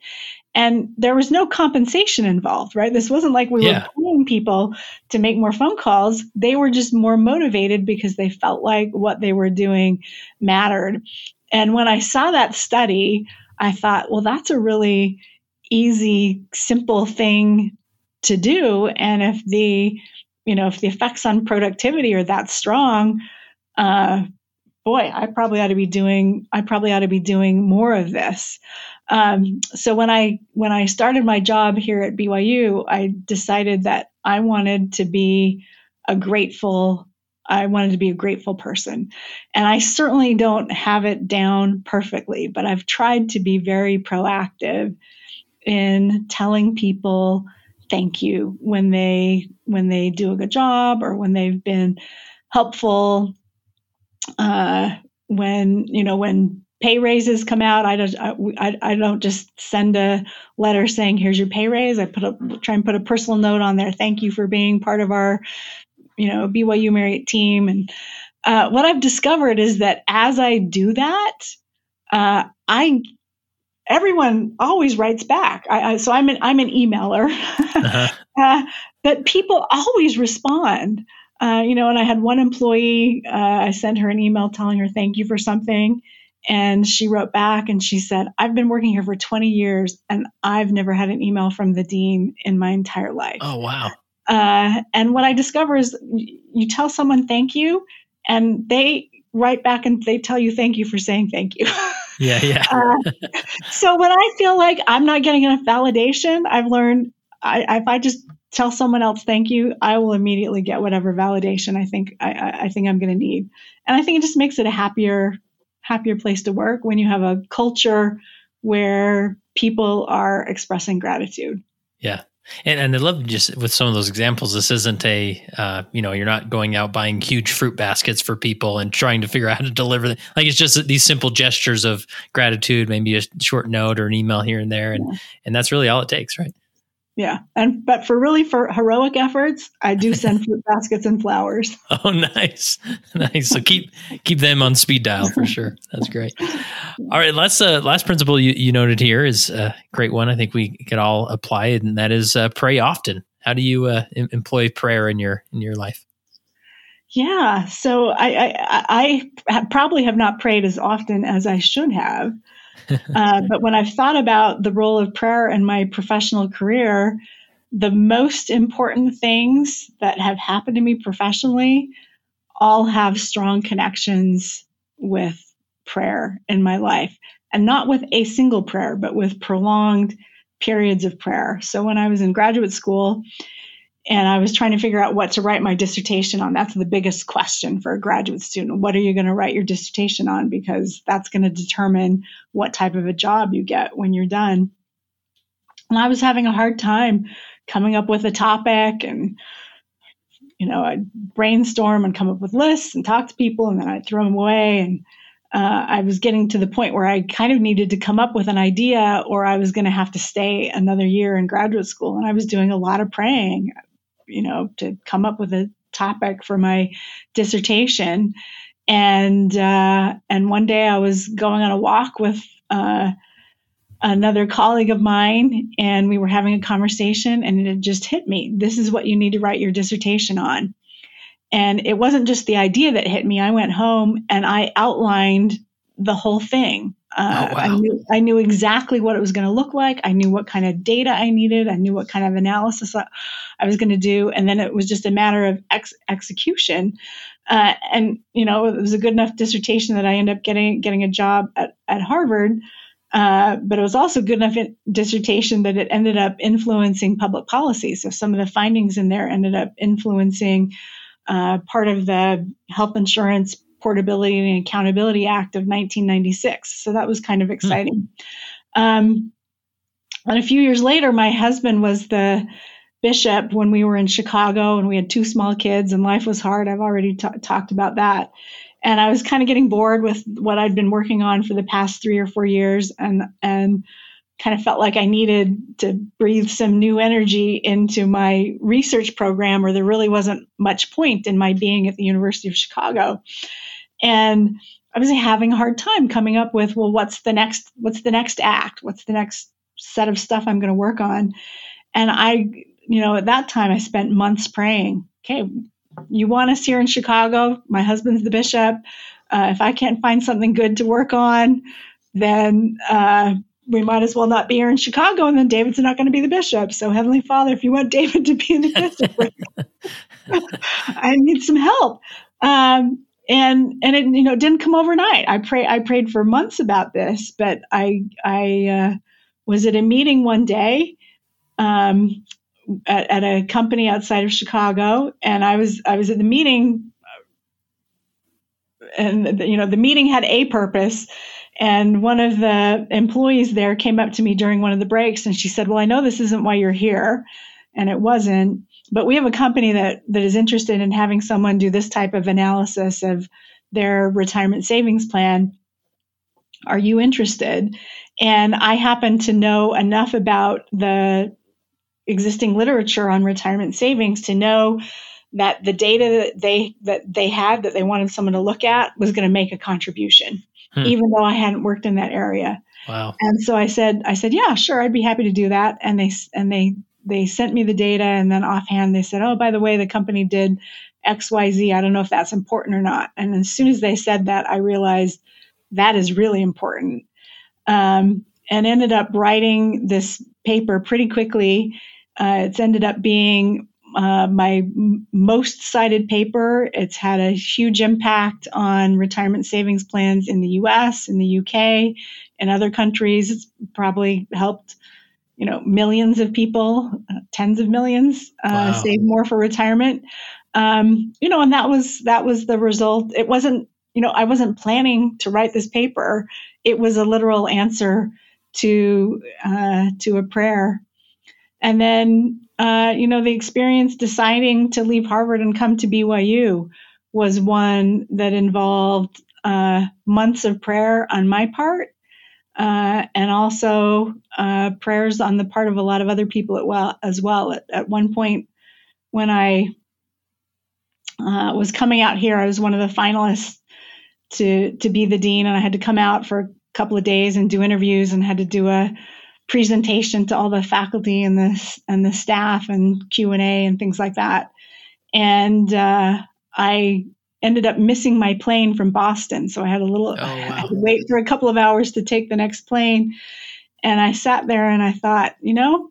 and there was no compensation involved, right? This wasn't like we yeah. were paying people to make more phone calls. They were just more motivated because they felt like what they were doing mattered. And when I saw that study, I thought, well, that's a really easy, simple thing to do. And if the, you know, if the effects on productivity are that strong, uh, boy, I probably ought to be doing, I probably ought to be doing more of this. Um, so when I when I started my job here at BYU, I decided that I wanted to be a grateful I wanted to be a grateful person. And I certainly don't have it down perfectly, but I've tried to be very proactive in telling people thank you when they when they do a good job or when they've been helpful. Uh, when you know when pay raises come out i don't I, I don't just send a letter saying here's your pay raise. I put a try and put a personal note on there. Thank you for being part of our you know byu marriott team. And uh, what i've discovered is that as i do that uh, i everyone always writes back. I, I, so I'm an I'm an emailer, uh-huh. uh, but people always respond. Uh, you know, and I had one employee. Uh, I sent her an email telling her thank you for something, and she wrote back and she said, "I've been working here for 20 years, and I've never had an email from the dean in my entire life." Oh wow! Uh, and what I discover is, you tell someone thank you, and they write back and they tell you thank you for saying thank you. Yeah, yeah. uh, so when I feel like I'm not getting enough validation, I've learned I, if I just tell someone else thank you, I will immediately get whatever validation I think I, I think I'm going to need, and I think it just makes it a happier happier place to work when you have a culture where people are expressing gratitude. Yeah. And, and I love just with some of those examples, this isn't a, uh, you know, you're not going out buying huge fruit baskets for people and trying to figure out how to deliver them. Like it's just these simple gestures of gratitude, maybe a short note or an email here and there. And, yeah. and that's really all it takes, right? Yeah, and but for really for heroic efforts, I do send fruit baskets and flowers. Oh, nice, nice. So keep keep them on speed dial for sure. That's great. All right, last uh, last principle you, you noted here is a great one. I think we could all apply it, and that is uh, pray often. How do you uh, employ prayer in your in your life? Yeah, so I, I I probably have not prayed as often as I should have. uh, but when I've thought about the role of prayer in my professional career, the most important things that have happened to me professionally all have strong connections with prayer in my life. And not with a single prayer, but with prolonged periods of prayer. So when I was in graduate school, and I was trying to figure out what to write my dissertation on. That's the biggest question for a graduate student. What are you going to write your dissertation on? Because that's going to determine what type of a job you get when you're done. And I was having a hard time coming up with a topic and you know, I'd brainstorm and come up with lists and talk to people and then I'd throw them away. And uh, I was getting to the point where I kind of needed to come up with an idea or I was going to have to stay another year in graduate school. And I was doing a lot of praying you know, to come up with a topic for my dissertation. And uh, and one day I was going on a walk with uh, another colleague of mine, and we were having a conversation, and it just hit me. This is what you need to write your dissertation on. And it wasn't just the idea that hit me. I went home and I outlined the whole thing. Uh, oh, wow. I knew I knew exactly what it was going to look like. I knew what kind of data I needed. I knew what kind of analysis I was going to do, and then it was just a matter of ex- execution. Uh, and you know, it was a good enough dissertation that I ended up getting getting a job at at Harvard. Uh, but it was also good enough dissertation that it ended up influencing public policy. So some of the findings in there ended up influencing uh, part of the health insurance Portability and Accountability Act of 1996. So that was kind of hmm. exciting. Hmm. Um, and a few years later, my husband was the bishop when we were in Chicago and we had two small kids and life was hard. I've already t- talked about that. And I was kind of getting bored with what I'd been working on for the past three or four years and, and kind of felt like I needed to breathe some new energy into my research program, or there really wasn't much point in my being at the University of Chicago. And I was having a hard time coming up with, well, what's the next, what's the next act? What's the next set of stuff I'm going to work on. And I, you know, at that time I spent months praying. Okay, you want us here in Chicago? My husband's the bishop. Uh, if I can't find something good to work on, then uh, we might as well not be here in Chicago, and then David's not going to be the bishop. So, Heavenly Father, if you want David to be the bishop, I need some help. Um, and and it you know didn't come overnight. I pray I prayed for months about this, but I I uh, was at a meeting one day um, at, at a company outside of Chicago, and I was I was at the meeting, and you know the meeting had a purpose. And one of the employees there came up to me during one of the breaks and she said, Well, I know this isn't why you're here. And it wasn't. But we have a company that, that is interested in having someone do this type of analysis of their retirement savings plan. Are you interested? And I happen to know enough about the existing literature on retirement savings to know that the data that they that they had that they wanted someone to look at was going to make a contribution hmm. even though I hadn't worked in that area. Wow. And so I said, I said, yeah, sure, I'd be happy to do that. And they and they they sent me the data, and then offhand they said, oh, by the way, the company did XYZ. I don't know if that's important or not. And as soon as they said that, I realized that is really important. Um, and ended up writing this paper pretty quickly. Uh, it's ended up being uh, my m- most cited paper. It's had a huge impact on retirement savings plans in the US, in the UK, in other countries. It's probably helped, you know, millions of people, uh, tens of millions, uh, wow. save more for retirement. Um, you know, and that was that was the result. It wasn't, you know, I wasn't planning to write this paper. It was a literal answer to uh, to a prayer. And then uh, you know, the experience deciding to leave Harvard and come to BYU was one that involved uh, months of prayer on my part, uh, and also uh, prayers on the part of a lot of other people well, as well. At, at, one point, when I uh, was coming out here, I was one of the finalists to to be the dean, and I had to come out for a couple of days and do interviews, and had to do a presentation to all the faculty and the and the staff and Q and A and things like that. And uh, I ended up missing my plane from Boston, so I had a little oh, wow. I had to wait for a couple of hours to take the next plane. And I sat there and I thought, you know,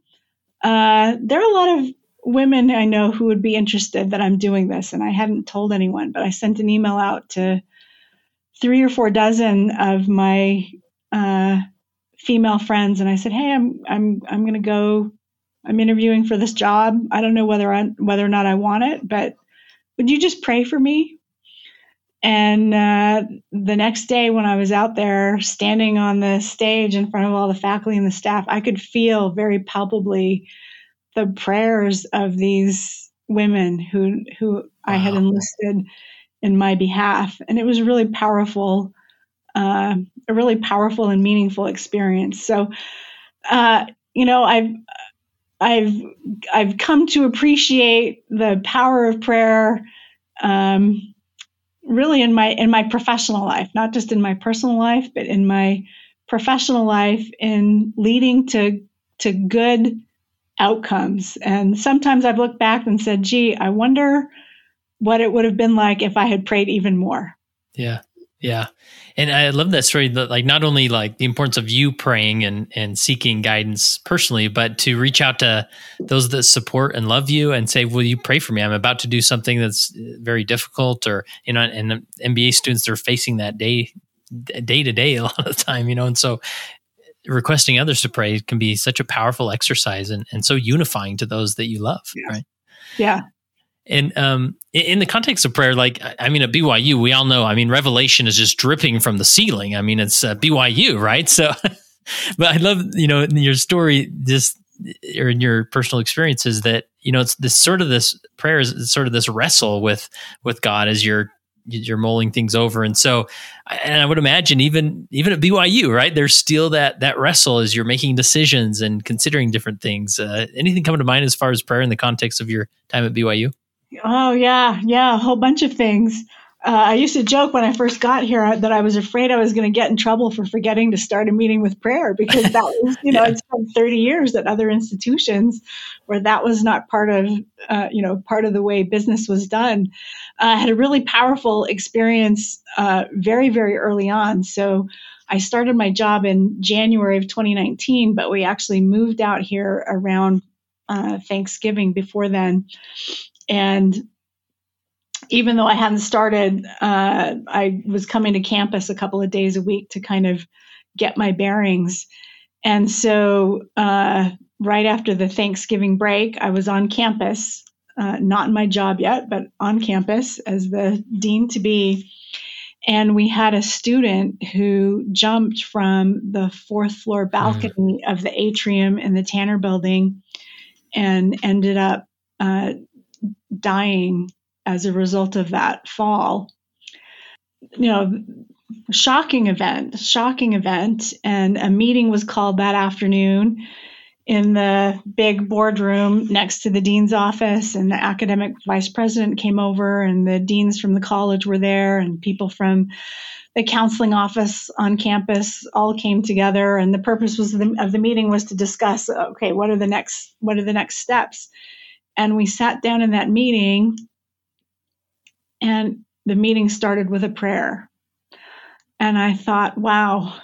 uh, there are a lot of women I know who would be interested that I'm doing this, and I hadn't told anyone, but I sent an email out to three or four dozen of my uh, female friends and I said, "Hey, I'm I'm I'm going to go I'm interviewing for this job. I don't know whether I whether or not I want it, but would you just pray for me?" And uh, the next day, when I was out there standing on the stage in front of all the faculty and the staff, I could feel very palpably the prayers of these women who who wow. I had enlisted in my behalf, and it was really powerful uh, a really powerful and meaningful experience. So, uh, you know, I've I've I've come to appreciate the power of prayer, um, really in my in my professional life, not just in my personal life, but in my professional life, in leading to to good outcomes. And sometimes I've looked back and said, "Gee, I wonder." what it would have been like if I had prayed even more. Yeah. Yeah. And I love that story that like not only like the importance of you praying and and seeking guidance personally, but to reach out to those that support and love you and say, "Will you pray for me? I'm about to do something that's uh, very difficult." Or you know, and MBA students they're facing that day day to day a lot of the time, you know, and so requesting others to pray can be such a powerful exercise and, and so unifying to those that you love, yeah. right? Yeah. And um, in the context of prayer, like I mean, at BYU, we all know. I mean, revelation is just dripping from the ceiling. I mean, it's uh, BYU, right? So, but I love you know in your story, just or in your personal experiences that you know it's this sort of this prayer is sort of this wrestle with with God as you're you're mulling things over and so and i would imagine even even at byu right there's still that that wrestle as you're making decisions and considering different things uh, anything coming to mind as far as prayer in the context of your time at byu Oh yeah, yeah, a whole bunch of things. uh, I used to joke when I first got here that I was afraid I was going to get in trouble for forgetting to start a meeting with prayer because that was, you know, yeah. it's been 30 years at other institutions where that was not part of, uh, you know, part of the way business was done. Uh, I had a really powerful experience uh, very, very early on. So I started my job in January of 2019, but we actually moved out here around uh, Thanksgiving before then. And even though I hadn't started, uh, I was coming to campus a couple of days a week to kind of get my bearings. And so, uh, right after the Thanksgiving break, I was on campus, uh, not in my job yet, but on campus as the dean to be. And we had a student who jumped from the fourth floor hmm. balcony mm. of the atrium in the Tanner building and ended up uh, dying as a result of that fall. You know, shocking event, shocking event. And a meeting was called that afternoon in the big boardroom next to the dean's office. And the academic vice president came over, and the deans from the college were there, and people from the counseling office on campus all came together and the purpose was the, of the meeting was to discuss okay what are the next what are the next steps and we sat down in that meeting and the meeting started with a prayer. And I thought, wow,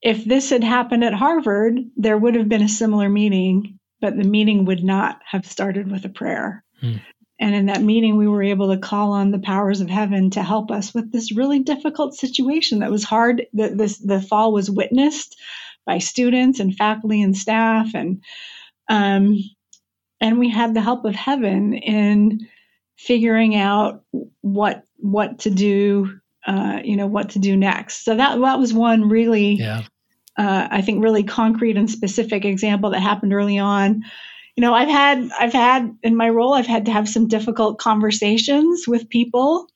if this had happened at Harvard, there would have been a similar meeting, but the meeting would not have started with a prayer. Hmm. And in that meeting, we were able to call on the powers of heaven to help us with this really difficult situation that was hard. The, this, the fall was witnessed by students and faculty and staff, and um, and we had the help of heaven in figuring out what what to do uh, you know what to do next so that that was one really yeah. uh, i think really concrete and specific example that happened early on you know i've had i've had in my role i've had to have some difficult conversations with people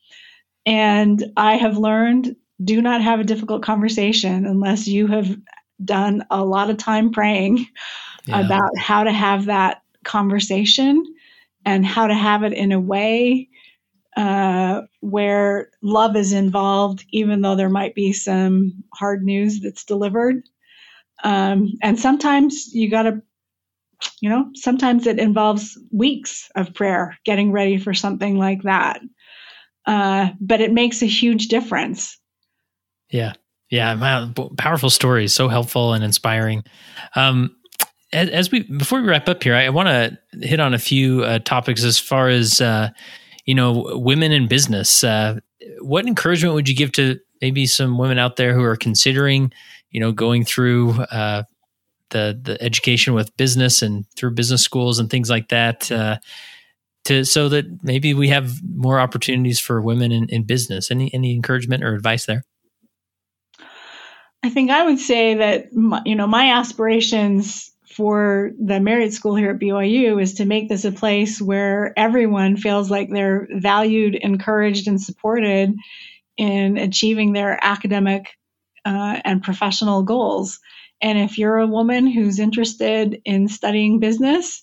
and i have learned do not have a difficult conversation unless you have done a lot of time praying yeah. about how to have that conversation and how to have it in a way uh, where love is involved, even though there might be some hard news that's delivered. Um, and sometimes you got to, you know, sometimes it involves weeks of prayer getting ready for something like that. Uh, but it makes a huge difference. Yeah. Yeah. Powerful stories. So helpful and inspiring. Um, as, we before we wrap up here, I, I want to hit on a few uh, topics as far as uh, you know women in business. Uh, what encouragement would you give to maybe some women out there who are considering, you know, going through uh, the the education with business and through business schools and things like that? Uh, to so that maybe we have more opportunities for women in, in business. Any any encouragement or advice there? I think I would say that my, you know my aspirations for the Marriott School here at BYU is to make this a place where everyone feels like they're valued, encouraged, and supported in achieving their academic uh, and professional goals. And if you're a woman who's interested in studying business,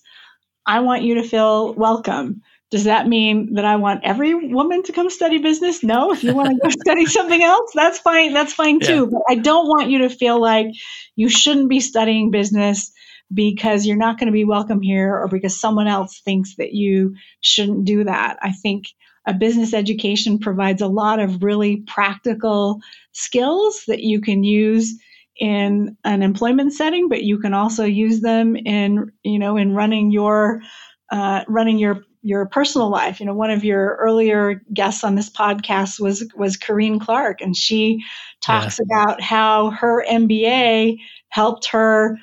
I want you to feel welcome. Does that mean that I want every woman to come study business? No. If you want to go study something else, that's fine. That's fine too. Yeah. But I don't want you to feel like you shouldn't be studying business because you're not going to be welcome here or because someone else thinks that you shouldn't do that. I think a business education provides a lot of really practical skills that you can use in an employment setting, but you can also use them in, you know, in running your uh, running your your personal life. You know, one of your earlier guests on this podcast was was Corrine Clark, and she talks yeah. about how her MBA helped her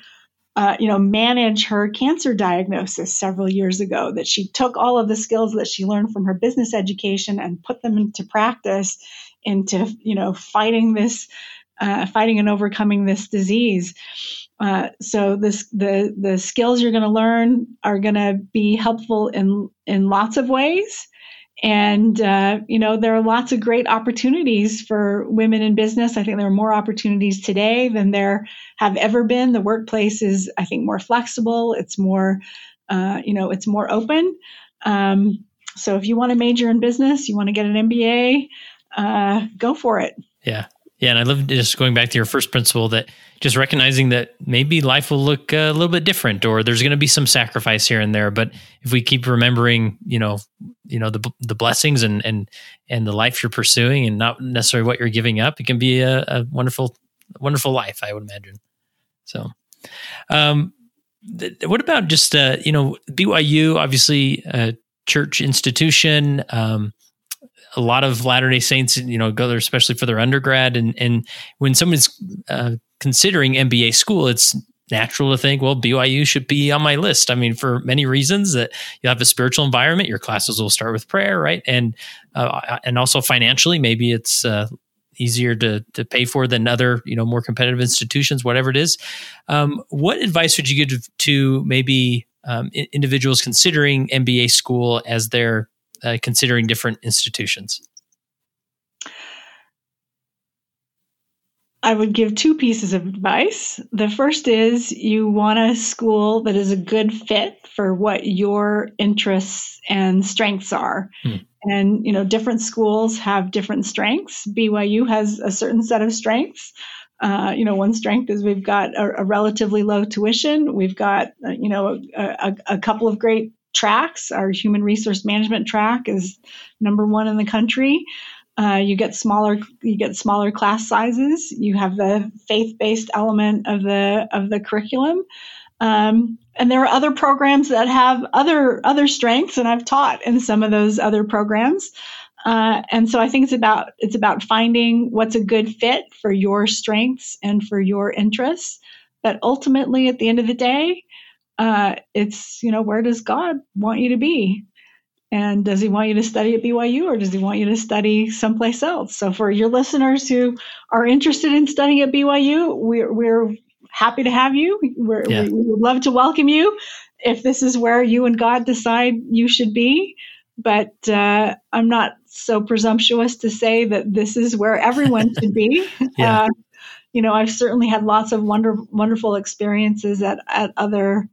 uh, you know, manage her cancer diagnosis several years ago. That she took all of the skills that she learned from her business education and put them into practice, into you know, fighting this, uh, fighting and overcoming this disease. Uh, so this the the skills you're going to learn are going to be helpful in in lots of ways. And, uh, you know, there are lots of great opportunities for women in business. I think there are more opportunities today than there have ever been. The workplace is, I think, more flexible. It's more, uh, you know, it's more open. Um, so if you want to major in business, you want to get an MBA, uh, go for it. Yeah. Yeah. And I love just going back to your first principle that just recognizing that maybe life will look a little bit different or there's going to be some sacrifice here and there. But if we keep remembering, you know, you know, the, the blessings and, and, and the life you're pursuing and not necessarily what you're giving up, it can be a, a wonderful, wonderful life, I would imagine. So, um, th- what about just, uh, you know, BYU, obviously, a church institution, um, a lot of Latter Day Saints, you know, go there especially for their undergrad, and and when someone's uh, considering MBA school, it's natural to think, well, BYU should be on my list. I mean, for many reasons that you have a spiritual environment, your classes will start with prayer, right? And uh, and also financially, maybe it's uh, easier to to pay for than other, you know, more competitive institutions, whatever it is. Um, what advice would you give to maybe um, individuals considering MBA school as they're uh, considering different institutions? I would give two pieces of advice. The first is you want a school that is a good fit for what your interests and strengths are. Hmm. And, you know, different schools have different strengths. BYU has a certain set of strengths. Uh, you know, one strength is we've got a, a relatively low tuition. We've got, uh, you know, a, a, a, couple of great tracks. Our human resource management track is number one in the country. Uh, you get smaller you get smaller class sizes. You have the faith based element of the of the curriculum. Um, and there are other programs that have other other strengths, and I've taught in some of those other programs. Uh, and so I think it's about it's about finding what's a good fit for your strengths and for your interests. But ultimately, at the end of the day, uh, it's you know where does God want you to be? And does he want you to study at BYU or does he want you to study someplace else? So, for your listeners who are interested in studying at BYU, we're, we're happy to have you. Yeah. We would love to welcome you if this is where you and God decide you should be. But uh, I'm not so presumptuous to say that this is where everyone should be. yeah. Uh, you know, I've certainly had lots of wonder, wonderful experiences at, at other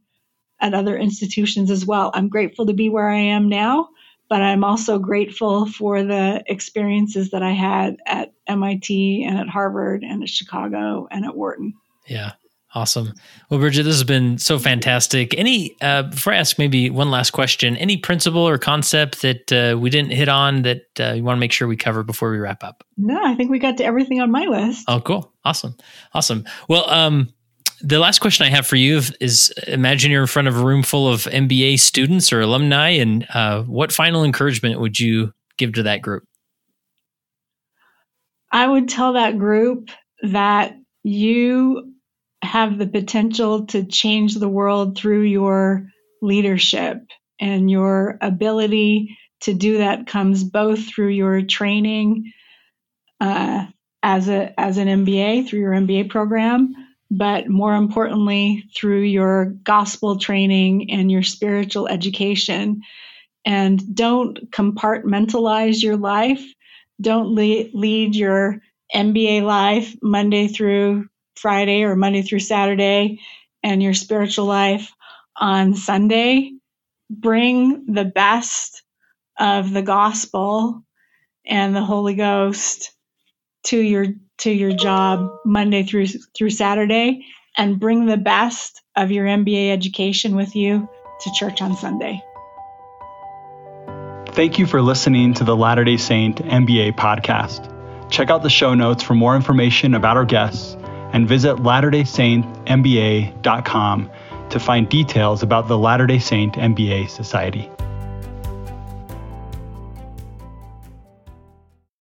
at other institutions as well. I'm grateful to be where I am now, but I'm also grateful for the experiences that I had at MIT and at Harvard and at Chicago and at Wharton. Yeah. Awesome. Well, Brigitte, this has been so fantastic. Any, uh, before I ask maybe one last question, any principle or concept that uh, we didn't hit on that uh, you want to make sure we cover before we wrap up? No, I think we got to everything on my list. Oh, cool. Awesome. Awesome. Well, um, the last question I have for you is imagine you're in front of a room full of MBA students or alumni, and uh, what final encouragement would you give to that group? I would tell that group that you have the potential to change the world through your leadership, and your ability to do that comes both through your training uh, as a as an MBA through your MBA program but more importantly, through your gospel training and your spiritual education. And don't compartmentalize your life. Don't le- lead your MBA life Monday through Friday or Monday through Saturday and your spiritual life on Sunday. Bring the best of the gospel and the Holy Ghost to your to your job Monday through through Saturday and bring the best of your MBA education with you to church on Sunday. Thank you for listening to the Latter day Saint MBA podcast. Check out the show notes for more information about our guests and visit latterdaysaintmba.com to find details about the Latter day Saint MBA Society.